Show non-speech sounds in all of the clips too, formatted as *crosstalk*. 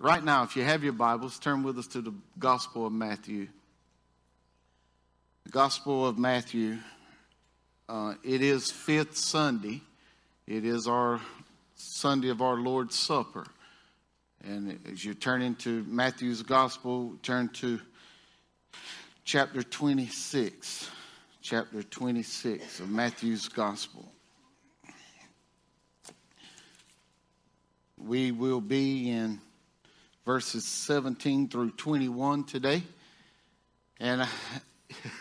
right now, if you have your Bibles, turn with us to the Gospel of Matthew. The Gospel of Matthew. Uh, it is Fifth Sunday. It is our Sunday of our Lord's Supper. And as you turn into Matthew's Gospel, turn to chapter 26. Chapter 26 of Matthew's Gospel. We will be in verses 17 through 21 today. And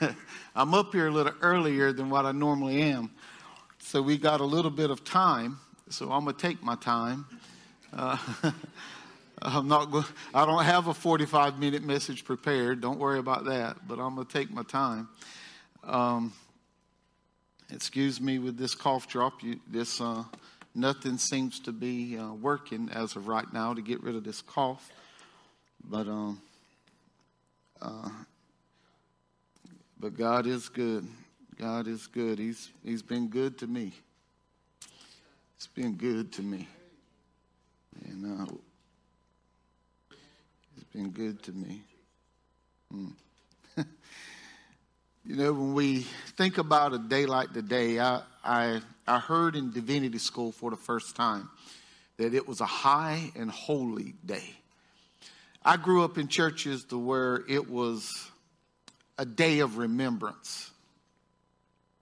*laughs* I'm up here a little earlier than what I normally am. So we got a little bit of time. So I'm going to take my time. Uh, *laughs* I'm not going, I don't have a 45 minute message prepared. Don't worry about that. But I'm going to take my time. Um, excuse me with this cough drop. You, this uh, nothing seems to be uh, working as of right now to get rid of this cough. But um, uh, but God is good. God is good. He's He's been good to me. It's been good to me, and uh, He's been good to me. Hmm. *laughs* you know, when we think about a day like today, I, I I heard in divinity school for the first time that it was a high and holy day. I grew up in churches to where it was a day of remembrance.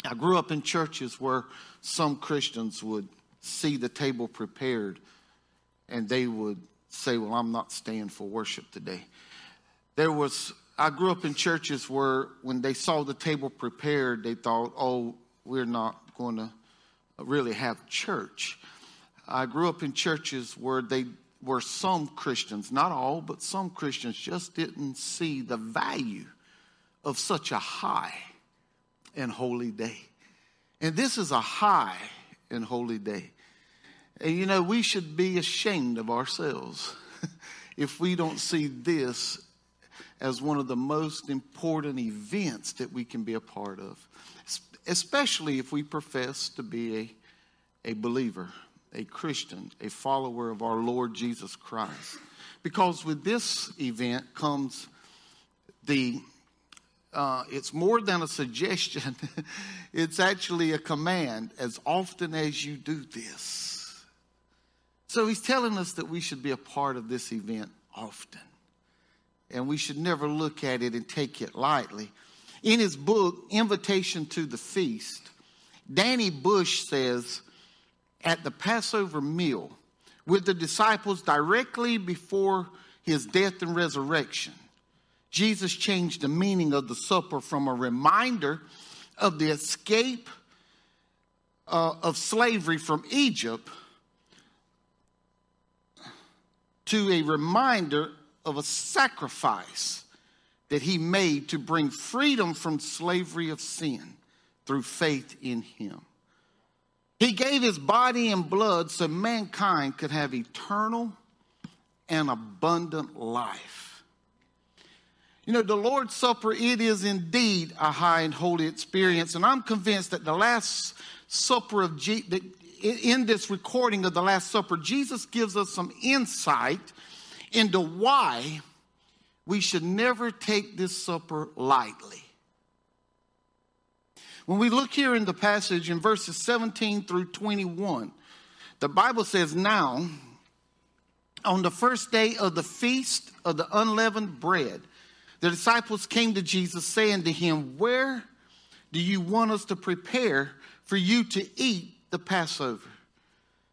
I grew up in churches where some Christians would see the table prepared and they would say, Well, I'm not staying for worship today. There was, I grew up in churches where when they saw the table prepared, they thought, Oh, we're not going to really have church. I grew up in churches where they where some Christians, not all, but some Christians just didn't see the value of such a high and holy day. And this is a high and holy day. And you know, we should be ashamed of ourselves *laughs* if we don't see this as one of the most important events that we can be a part of, especially if we profess to be a, a believer a Christian, a follower of our Lord Jesus Christ. Because with this event comes the, uh, it's more than a suggestion, *laughs* it's actually a command as often as you do this. So he's telling us that we should be a part of this event often. And we should never look at it and take it lightly. In his book, Invitation to the Feast, Danny Bush says, at the Passover meal with the disciples directly before his death and resurrection, Jesus changed the meaning of the supper from a reminder of the escape uh, of slavery from Egypt to a reminder of a sacrifice that he made to bring freedom from slavery of sin through faith in him. He gave his body and blood so mankind could have eternal and abundant life. You know, the Lord's Supper, it is indeed a high and holy experience. And I'm convinced that the Last Supper of Jesus, in this recording of the Last Supper, Jesus gives us some insight into why we should never take this supper lightly. When we look here in the passage in verses 17 through 21, the Bible says, Now, on the first day of the feast of the unleavened bread, the disciples came to Jesus, saying to him, Where do you want us to prepare for you to eat the Passover?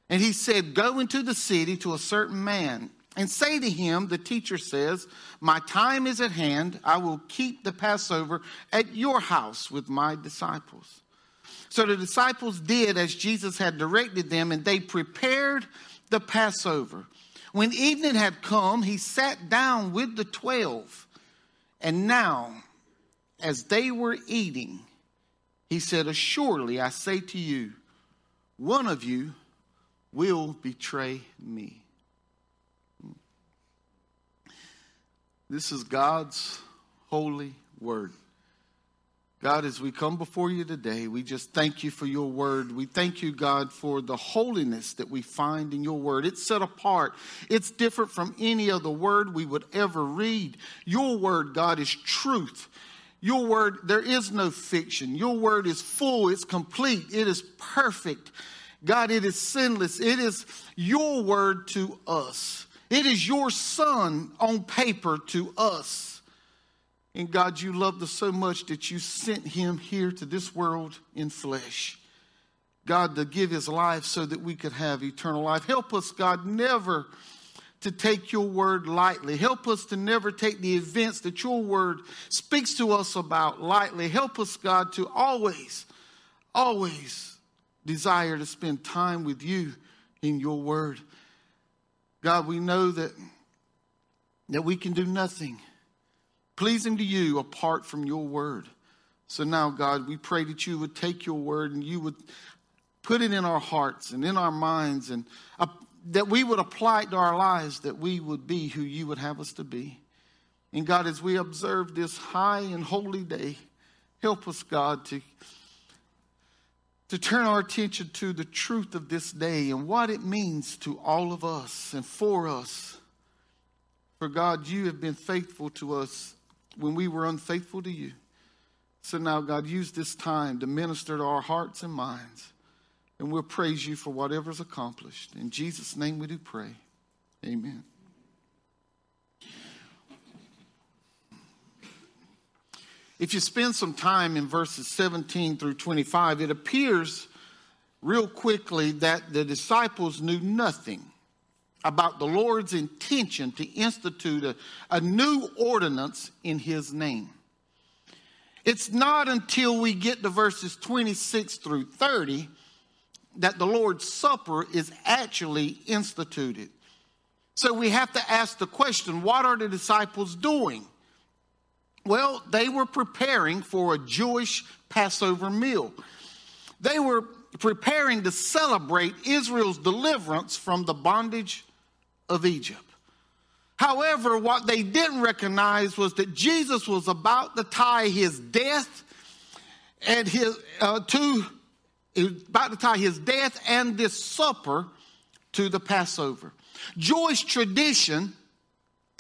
And he said, Go into the city to a certain man and say to him, The teacher says, My time is at hand. I will keep the Passover at your house with my disciples. So the disciples did as Jesus had directed them, and they prepared the Passover. When evening had come, he sat down with the twelve. And now, as they were eating, he said, Assuredly, I say to you, one of you will betray me. This is God's holy word. God, as we come before you today, we just thank you for your word. We thank you, God, for the holiness that we find in your word. It's set apart, it's different from any other word we would ever read. Your word, God, is truth. Your word, there is no fiction. Your word is full, it's complete, it is perfect. God, it is sinless. It is your word to us. It is your son on paper to us. And God, you loved us so much that you sent him here to this world in flesh. God, to give his life so that we could have eternal life. Help us, God, never to take your word lightly. Help us to never take the events that your word speaks to us about lightly. Help us, God, to always, always desire to spend time with you in your word. God, we know that, that we can do nothing pleasing to you apart from your word. So now, God, we pray that you would take your word and you would put it in our hearts and in our minds and uh, that we would apply it to our lives, that we would be who you would have us to be. And God, as we observe this high and holy day, help us, God, to, to turn our attention to the truth of this day and what it means to all of us and for us. For God, you have been faithful to us when we were unfaithful to you. So now, God, use this time to minister to our hearts and minds. And we'll praise you for whatever's accomplished. In Jesus' name we do pray. Amen. If you spend some time in verses 17 through 25, it appears real quickly that the disciples knew nothing about the Lord's intention to institute a, a new ordinance in his name. It's not until we get to verses 26 through 30 that the Lord's Supper is actually instituted. So we have to ask the question what are the disciples doing? Well, they were preparing for a Jewish Passover meal. They were preparing to celebrate Israel's deliverance from the bondage of Egypt. However, what they didn't recognize was that Jesus was about to tie his death and his uh, to about to tie his death and this supper to the Passover. Jewish tradition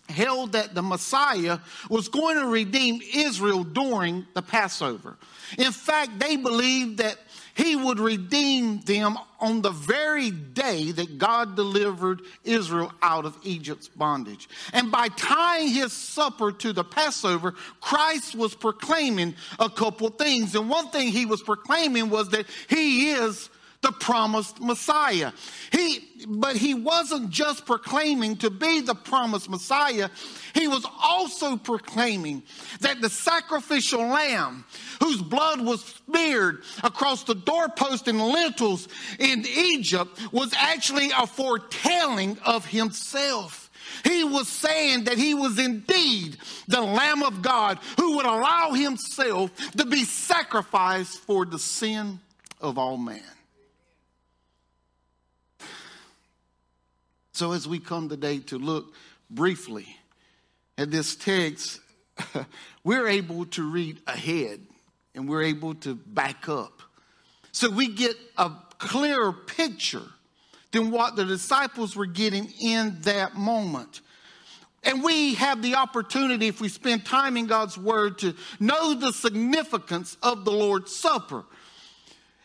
held that the Messiah was going to redeem Israel during the Passover. In fact, they believed that he would redeem them on the very day that God delivered Israel out of Egypt's bondage. And by tying his supper to the Passover, Christ was proclaiming a couple things. And one thing he was proclaiming was that he is the promised Messiah. He, but he wasn't just proclaiming to be the promised Messiah, he was also proclaiming that the sacrificial lamb, whose blood was smeared across the doorpost and lintels in Egypt, was actually a foretelling of himself. He was saying that he was indeed the Lamb of God who would allow himself to be sacrificed for the sin of all man. So, as we come today to look briefly at this text, *laughs* we're able to read ahead and we're able to back up. So, we get a clearer picture than what the disciples were getting in that moment. And we have the opportunity, if we spend time in God's Word, to know the significance of the Lord's Supper.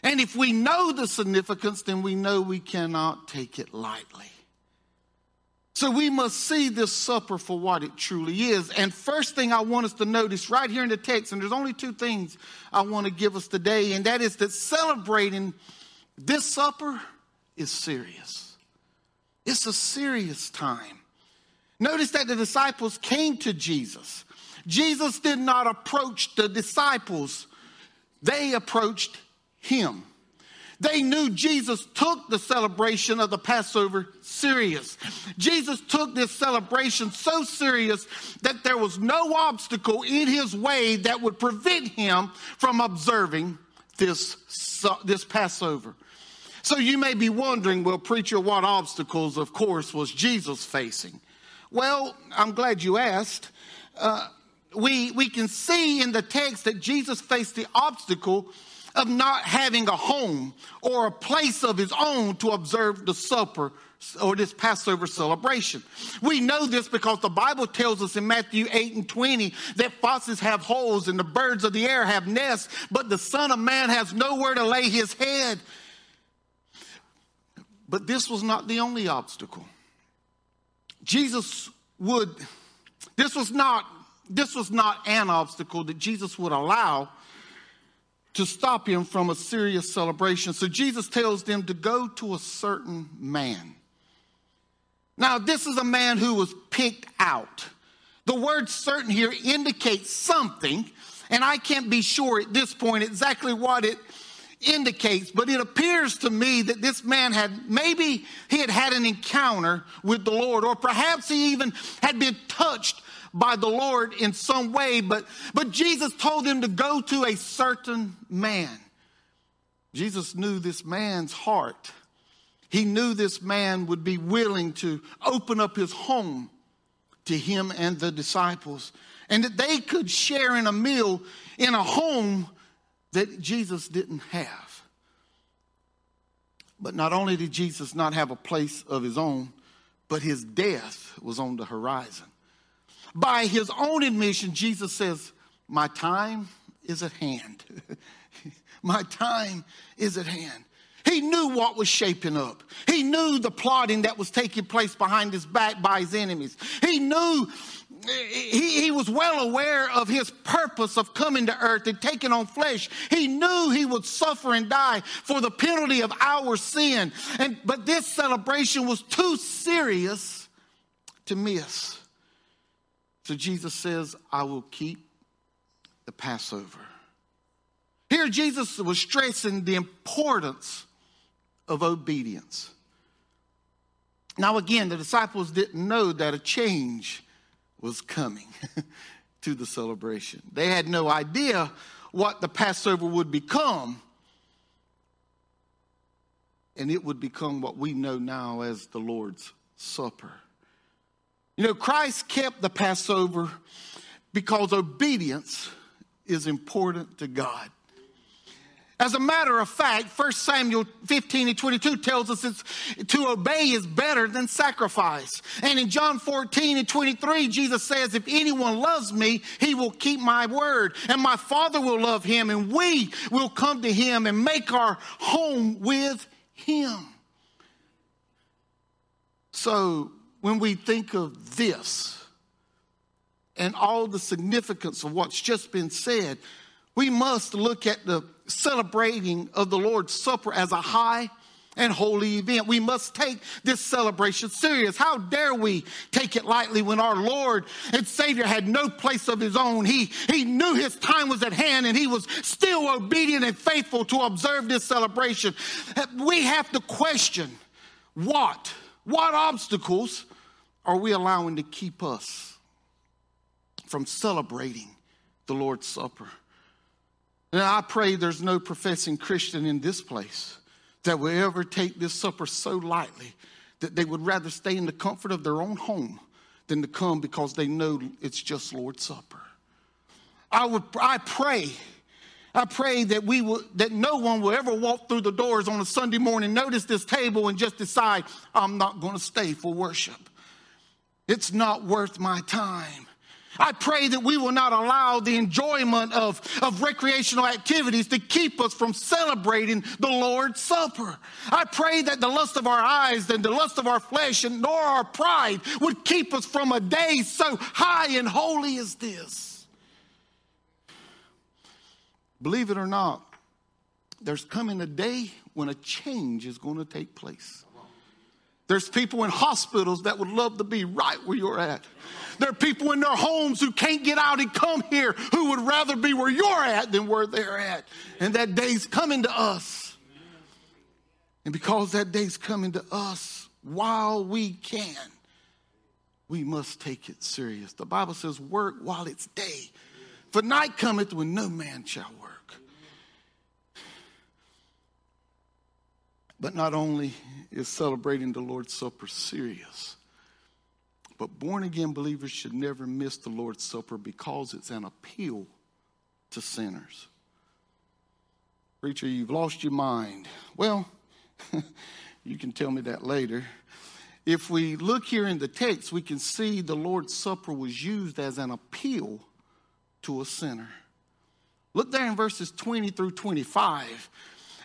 And if we know the significance, then we know we cannot take it lightly. So we must see this supper for what it truly is. And first thing I want us to notice right here in the text, and there's only two things I want to give us today, and that is that celebrating this supper is serious. It's a serious time. Notice that the disciples came to Jesus. Jesus did not approach the disciples, they approached him. They knew Jesus took the celebration of the Passover serious. Jesus took this celebration so serious that there was no obstacle in his way that would prevent him from observing this, this Passover. So you may be wondering, well, preacher, what obstacles, of course, was Jesus facing? Well, I'm glad you asked. Uh, we, we can see in the text that Jesus faced the obstacle of not having a home or a place of his own to observe the supper or this Passover celebration. We know this because the Bible tells us in Matthew 8 and 20 that foxes have holes and the birds of the air have nests, but the Son of Man has nowhere to lay his head. But this was not the only obstacle. Jesus would, this was not, this was not an obstacle that Jesus would allow to stop him from a serious celebration. So Jesus tells them to go to a certain man. Now, this is a man who was picked out. The word certain here indicates something, and I can't be sure at this point exactly what it indicates, but it appears to me that this man had maybe he had had an encounter with the Lord, or perhaps he even had been touched by the Lord in some way, but, but Jesus told him to go to a certain man. Jesus knew this man's heart. He knew this man would be willing to open up his home to him and the disciples, and that they could share in a meal in a home that Jesus didn't have. But not only did Jesus not have a place of his own, but his death was on the horizon. By his own admission, Jesus says, My time is at hand. *laughs* My time is at hand. He knew what was shaping up. He knew the plotting that was taking place behind his back by his enemies. He knew, he, he was well aware of his purpose of coming to earth and taking on flesh. He knew he would suffer and die for the penalty of our sin. And, but this celebration was too serious to miss. So Jesus says, I will keep the Passover. Here, Jesus was stressing the importance of obedience. Now, again, the disciples didn't know that a change was coming *laughs* to the celebration. They had no idea what the Passover would become, and it would become what we know now as the Lord's Supper. You know, Christ kept the Passover because obedience is important to God. As a matter of fact, 1 Samuel 15 and 22 tells us it's, to obey is better than sacrifice. And in John 14 and 23, Jesus says, If anyone loves me, he will keep my word, and my Father will love him, and we will come to him and make our home with him. So, when we think of this and all the significance of what's just been said, we must look at the celebrating of the Lord's Supper as a high and holy event. We must take this celebration serious. How dare we take it lightly when our Lord and Savior had no place of his own? He, he knew his time was at hand and he was still obedient and faithful to observe this celebration. We have to question what, what obstacles are we allowing to keep us from celebrating the Lord's Supper? And I pray there's no professing Christian in this place that will ever take this supper so lightly that they would rather stay in the comfort of their own home than to come because they know it's just Lord's Supper. I would I pray I pray that we will that no one will ever walk through the doors on a Sunday morning, notice this table, and just decide I'm not going to stay for worship. It's not worth my time. I pray that we will not allow the enjoyment of, of recreational activities to keep us from celebrating the Lord's Supper. I pray that the lust of our eyes and the lust of our flesh and nor our pride would keep us from a day so high and holy as this. Believe it or not, there's coming a day when a change is going to take place. There's people in hospitals that would love to be right where you're at. There are people in their homes who can't get out and come here who would rather be where you're at than where they're at. And that day's coming to us. And because that day's coming to us, while we can, we must take it serious. The Bible says, work while it's day. For night cometh when no man shall work. But not only is celebrating the Lord's Supper serious, But born again believers should never miss the Lord's Supper because it's an appeal to sinners. Preacher, you've lost your mind. Well, *laughs* you can tell me that later. If we look here in the text, we can see the Lord's Supper was used as an appeal to a sinner. Look there in verses 20 through 25.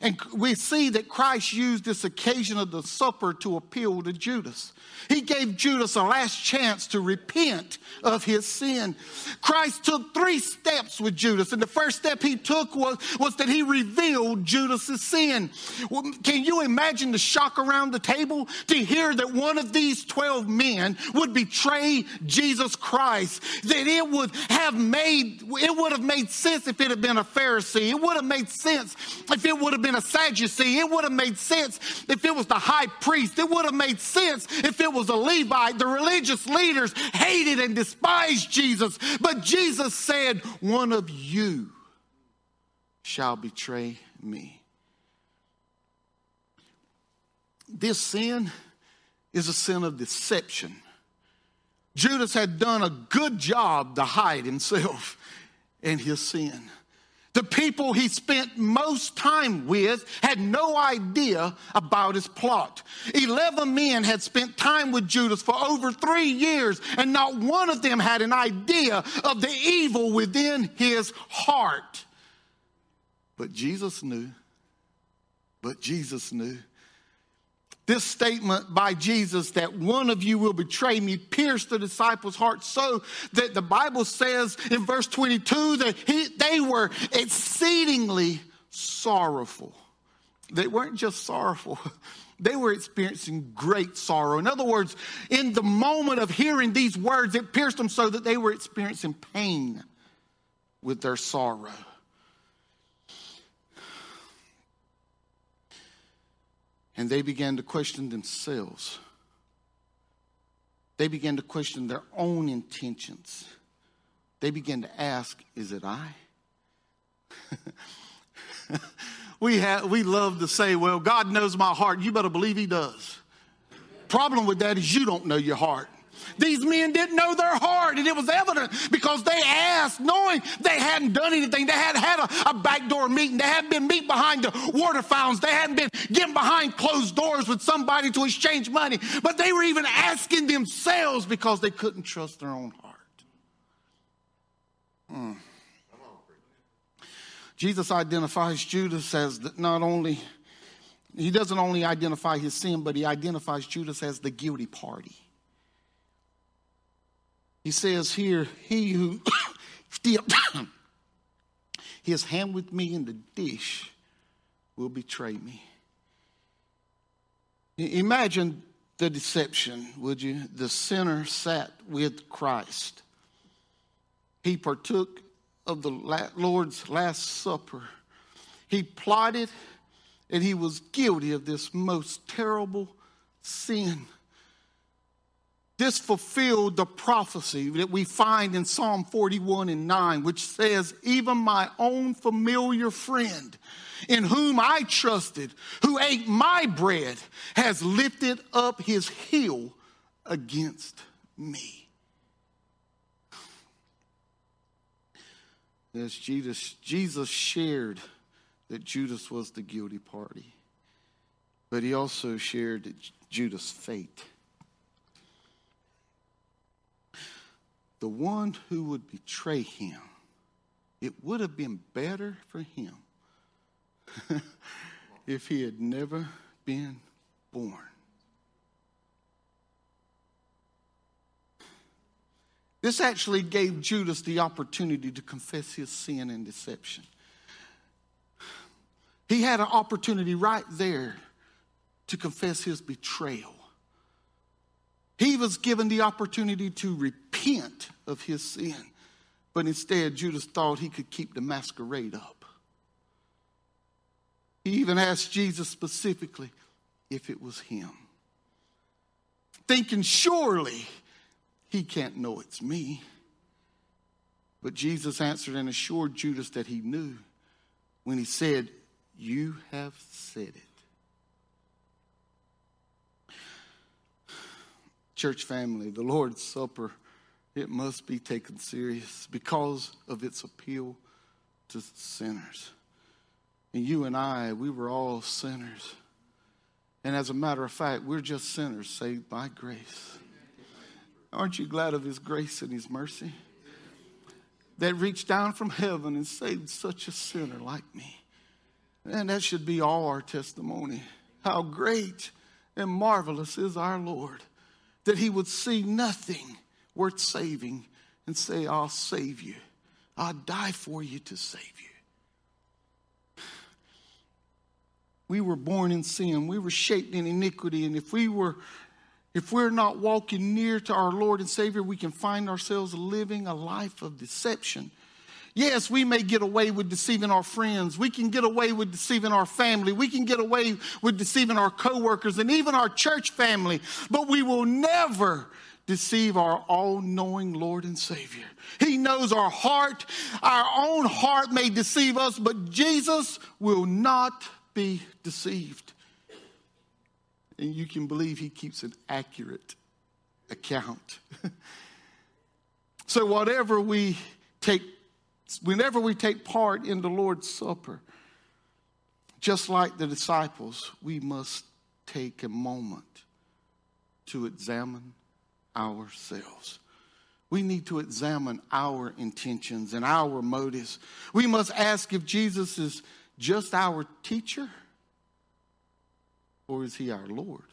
And we see that Christ used this occasion of the supper to appeal to Judas. He gave Judas a last chance to repent of his sin. Christ took three steps with Judas, and the first step he took was, was that he revealed Judas's sin. Well, can you imagine the shock around the table to hear that one of these 12 men would betray Jesus Christ? That it would have made, it would have made sense if it had been a Pharisee. It would have made sense if it would have been a Sadducee. It would have made sense if it was the high priest. It would have made sense if it was a Levite. The religious leaders hated and despised Jesus. But Jesus said, One of you shall betray me. This sin is a sin of deception. Judas had done a good job to hide himself and his sin. The people he spent most time with had no idea about his plot. Eleven men had spent time with Judas for over three years, and not one of them had an idea of the evil within his heart. But Jesus knew. But Jesus knew. This statement by Jesus that one of you will betray me pierced the disciples' hearts so that the Bible says in verse 22 that he, they were exceedingly sorrowful. They weren't just sorrowful, *laughs* they were experiencing great sorrow. In other words, in the moment of hearing these words, it pierced them so that they were experiencing pain with their sorrow. And they began to question themselves. They began to question their own intentions. They began to ask, Is it I? *laughs* we, have, we love to say, Well, God knows my heart. You better believe He does. Problem with that is you don't know your heart. These men didn't know their heart, and it was evident because they asked, knowing they hadn't done anything. They hadn't had a, a backdoor meeting. They hadn't been meet behind the water fountains. They hadn't been getting behind closed doors with somebody to exchange money. But they were even asking themselves because they couldn't trust their own heart. Hmm. Jesus identifies Judas as not only, he doesn't only identify his sin, but he identifies Judas as the guilty party. He says here, He who *coughs* dipped *coughs* his hand with me in the dish will betray me. Imagine the deception, would you? The sinner sat with Christ. He partook of the Lord's Last Supper. He plotted and he was guilty of this most terrible sin. This fulfilled the prophecy that we find in Psalm 41 and 9, which says, Even my own familiar friend, in whom I trusted, who ate my bread, has lifted up his heel against me. Yes, Jesus, Jesus shared that Judas was the guilty party, but he also shared Judas' fate. The one who would betray him, it would have been better for him *laughs* if he had never been born. This actually gave Judas the opportunity to confess his sin and deception. He had an opportunity right there to confess his betrayal. He was given the opportunity to repent of his sin, but instead, Judas thought he could keep the masquerade up. He even asked Jesus specifically if it was him, thinking, surely he can't know it's me. But Jesus answered and assured Judas that he knew when he said, You have said it. Church family, the Lord's Supper, it must be taken serious because of its appeal to sinners. And you and I, we were all sinners. And as a matter of fact, we're just sinners saved by grace. Aren't you glad of His grace and His mercy? That reached down from heaven and saved such a sinner like me. And that should be all our testimony. How great and marvelous is our Lord that He would see nothing worth saving and say, I'll save you. I'll die for you to save you. We were born in sin. We were shaped in iniquity. And if we were if we're not walking near to our Lord and Savior, we can find ourselves living a life of deception. Yes, we may get away with deceiving our friends. We can get away with deceiving our family. We can get away with deceiving our coworkers and even our church family. But we will never deceive our all knowing Lord and Savior. He knows our heart. Our own heart may deceive us, but Jesus will not be deceived. And you can believe He keeps an accurate account. *laughs* so, whatever we take, whenever we take part in the Lord's Supper, just like the disciples, we must take a moment to examine ourselves. We need to examine our intentions and our motives. We must ask if Jesus is just our teacher or is he our Lord?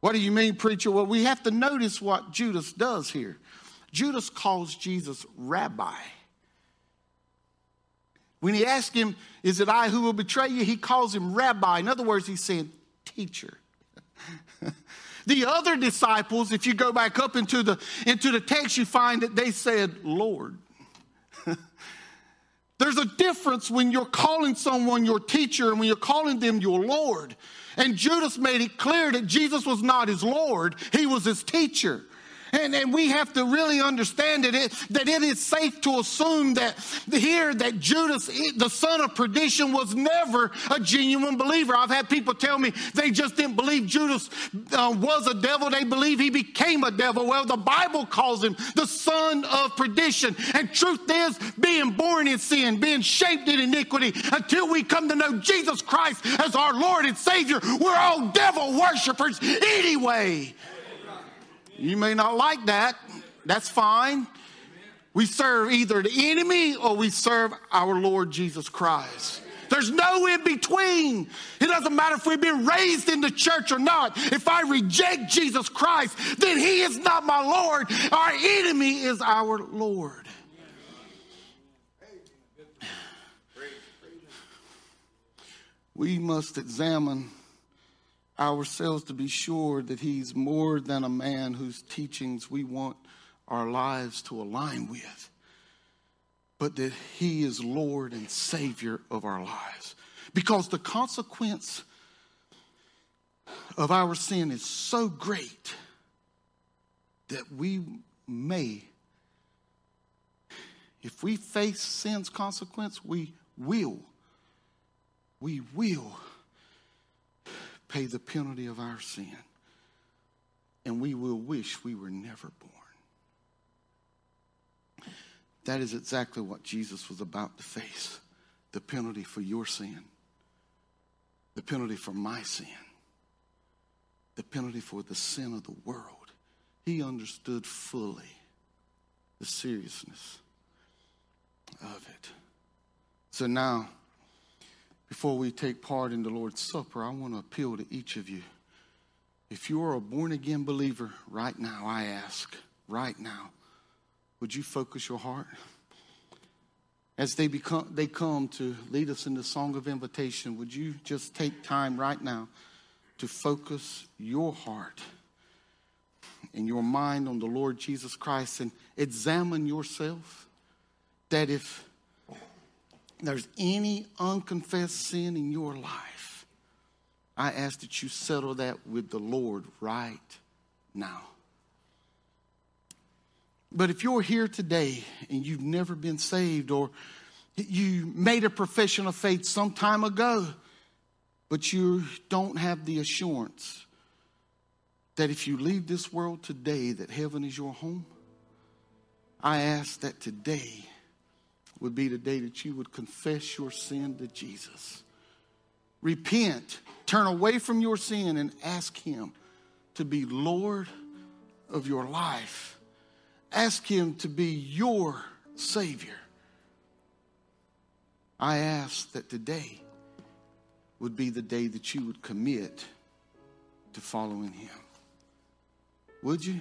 What do you mean, preacher? Well, we have to notice what Judas does here. Judas calls Jesus rabbi. When he asks him, Is it I who will betray you? He calls him rabbi. In other words, he's saying teacher. *laughs* The other disciples, if you go back up into the, into the text, you find that they said, Lord. *laughs* There's a difference when you're calling someone your teacher and when you're calling them your Lord. And Judas made it clear that Jesus was not his Lord, he was his teacher. And, and we have to really understand that it, that it is safe to assume that here that Judas, the son of perdition, was never a genuine believer. I've had people tell me they just didn't believe Judas uh, was a devil. They believe he became a devil. Well, the Bible calls him the son of perdition. And truth is, being born in sin, being shaped in iniquity, until we come to know Jesus Christ as our Lord and Savior, we're all devil worshipers anyway. You may not like that. That's fine. We serve either the enemy or we serve our Lord Jesus Christ. There's no in between. It doesn't matter if we've been raised in the church or not. If I reject Jesus Christ, then He is not my Lord. Our enemy is our Lord. We must examine ourselves to be sure that He's more than a man whose teachings we want our lives to align with, but that He is Lord and Savior of our lives. Because the consequence of our sin is so great that we may, if we face sin's consequence, we will, we will pay the penalty of our sin. And we will wish we were never born. That is exactly what Jesus was about to face the penalty for your sin, the penalty for my sin, the penalty for the sin of the world. He understood fully the seriousness of it. So now, before we take part in the Lord's Supper, I want to appeal to each of you. If you are a born again believer right now, I ask, right now, would you focus your heart? As they, become, they come to lead us in the song of invitation, would you just take time right now to focus your heart and your mind on the Lord Jesus Christ and examine yourself? That if there's any unconfessed sin in your life, I ask that you settle that with the Lord right now. But if you're here today and you've never been saved, or you made a profession of faith some time ago, but you don't have the assurance that if you leave this world today, that heaven is your home. I ask that today would be the day that you would confess your sin to Jesus. Repent, turn away from your sin, and ask Him to be Lord of your life. Ask Him to be your Savior. I ask that today would be the day that you would commit to following Him. Would you?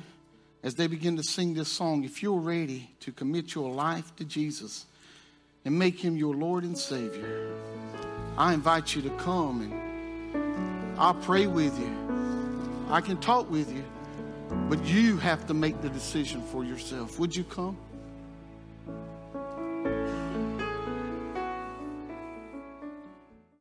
As they begin to sing this song, if you're ready to commit your life to Jesus and make Him your Lord and Savior, I invite you to come and I'll pray with you. I can talk with you, but you have to make the decision for yourself. Would you come?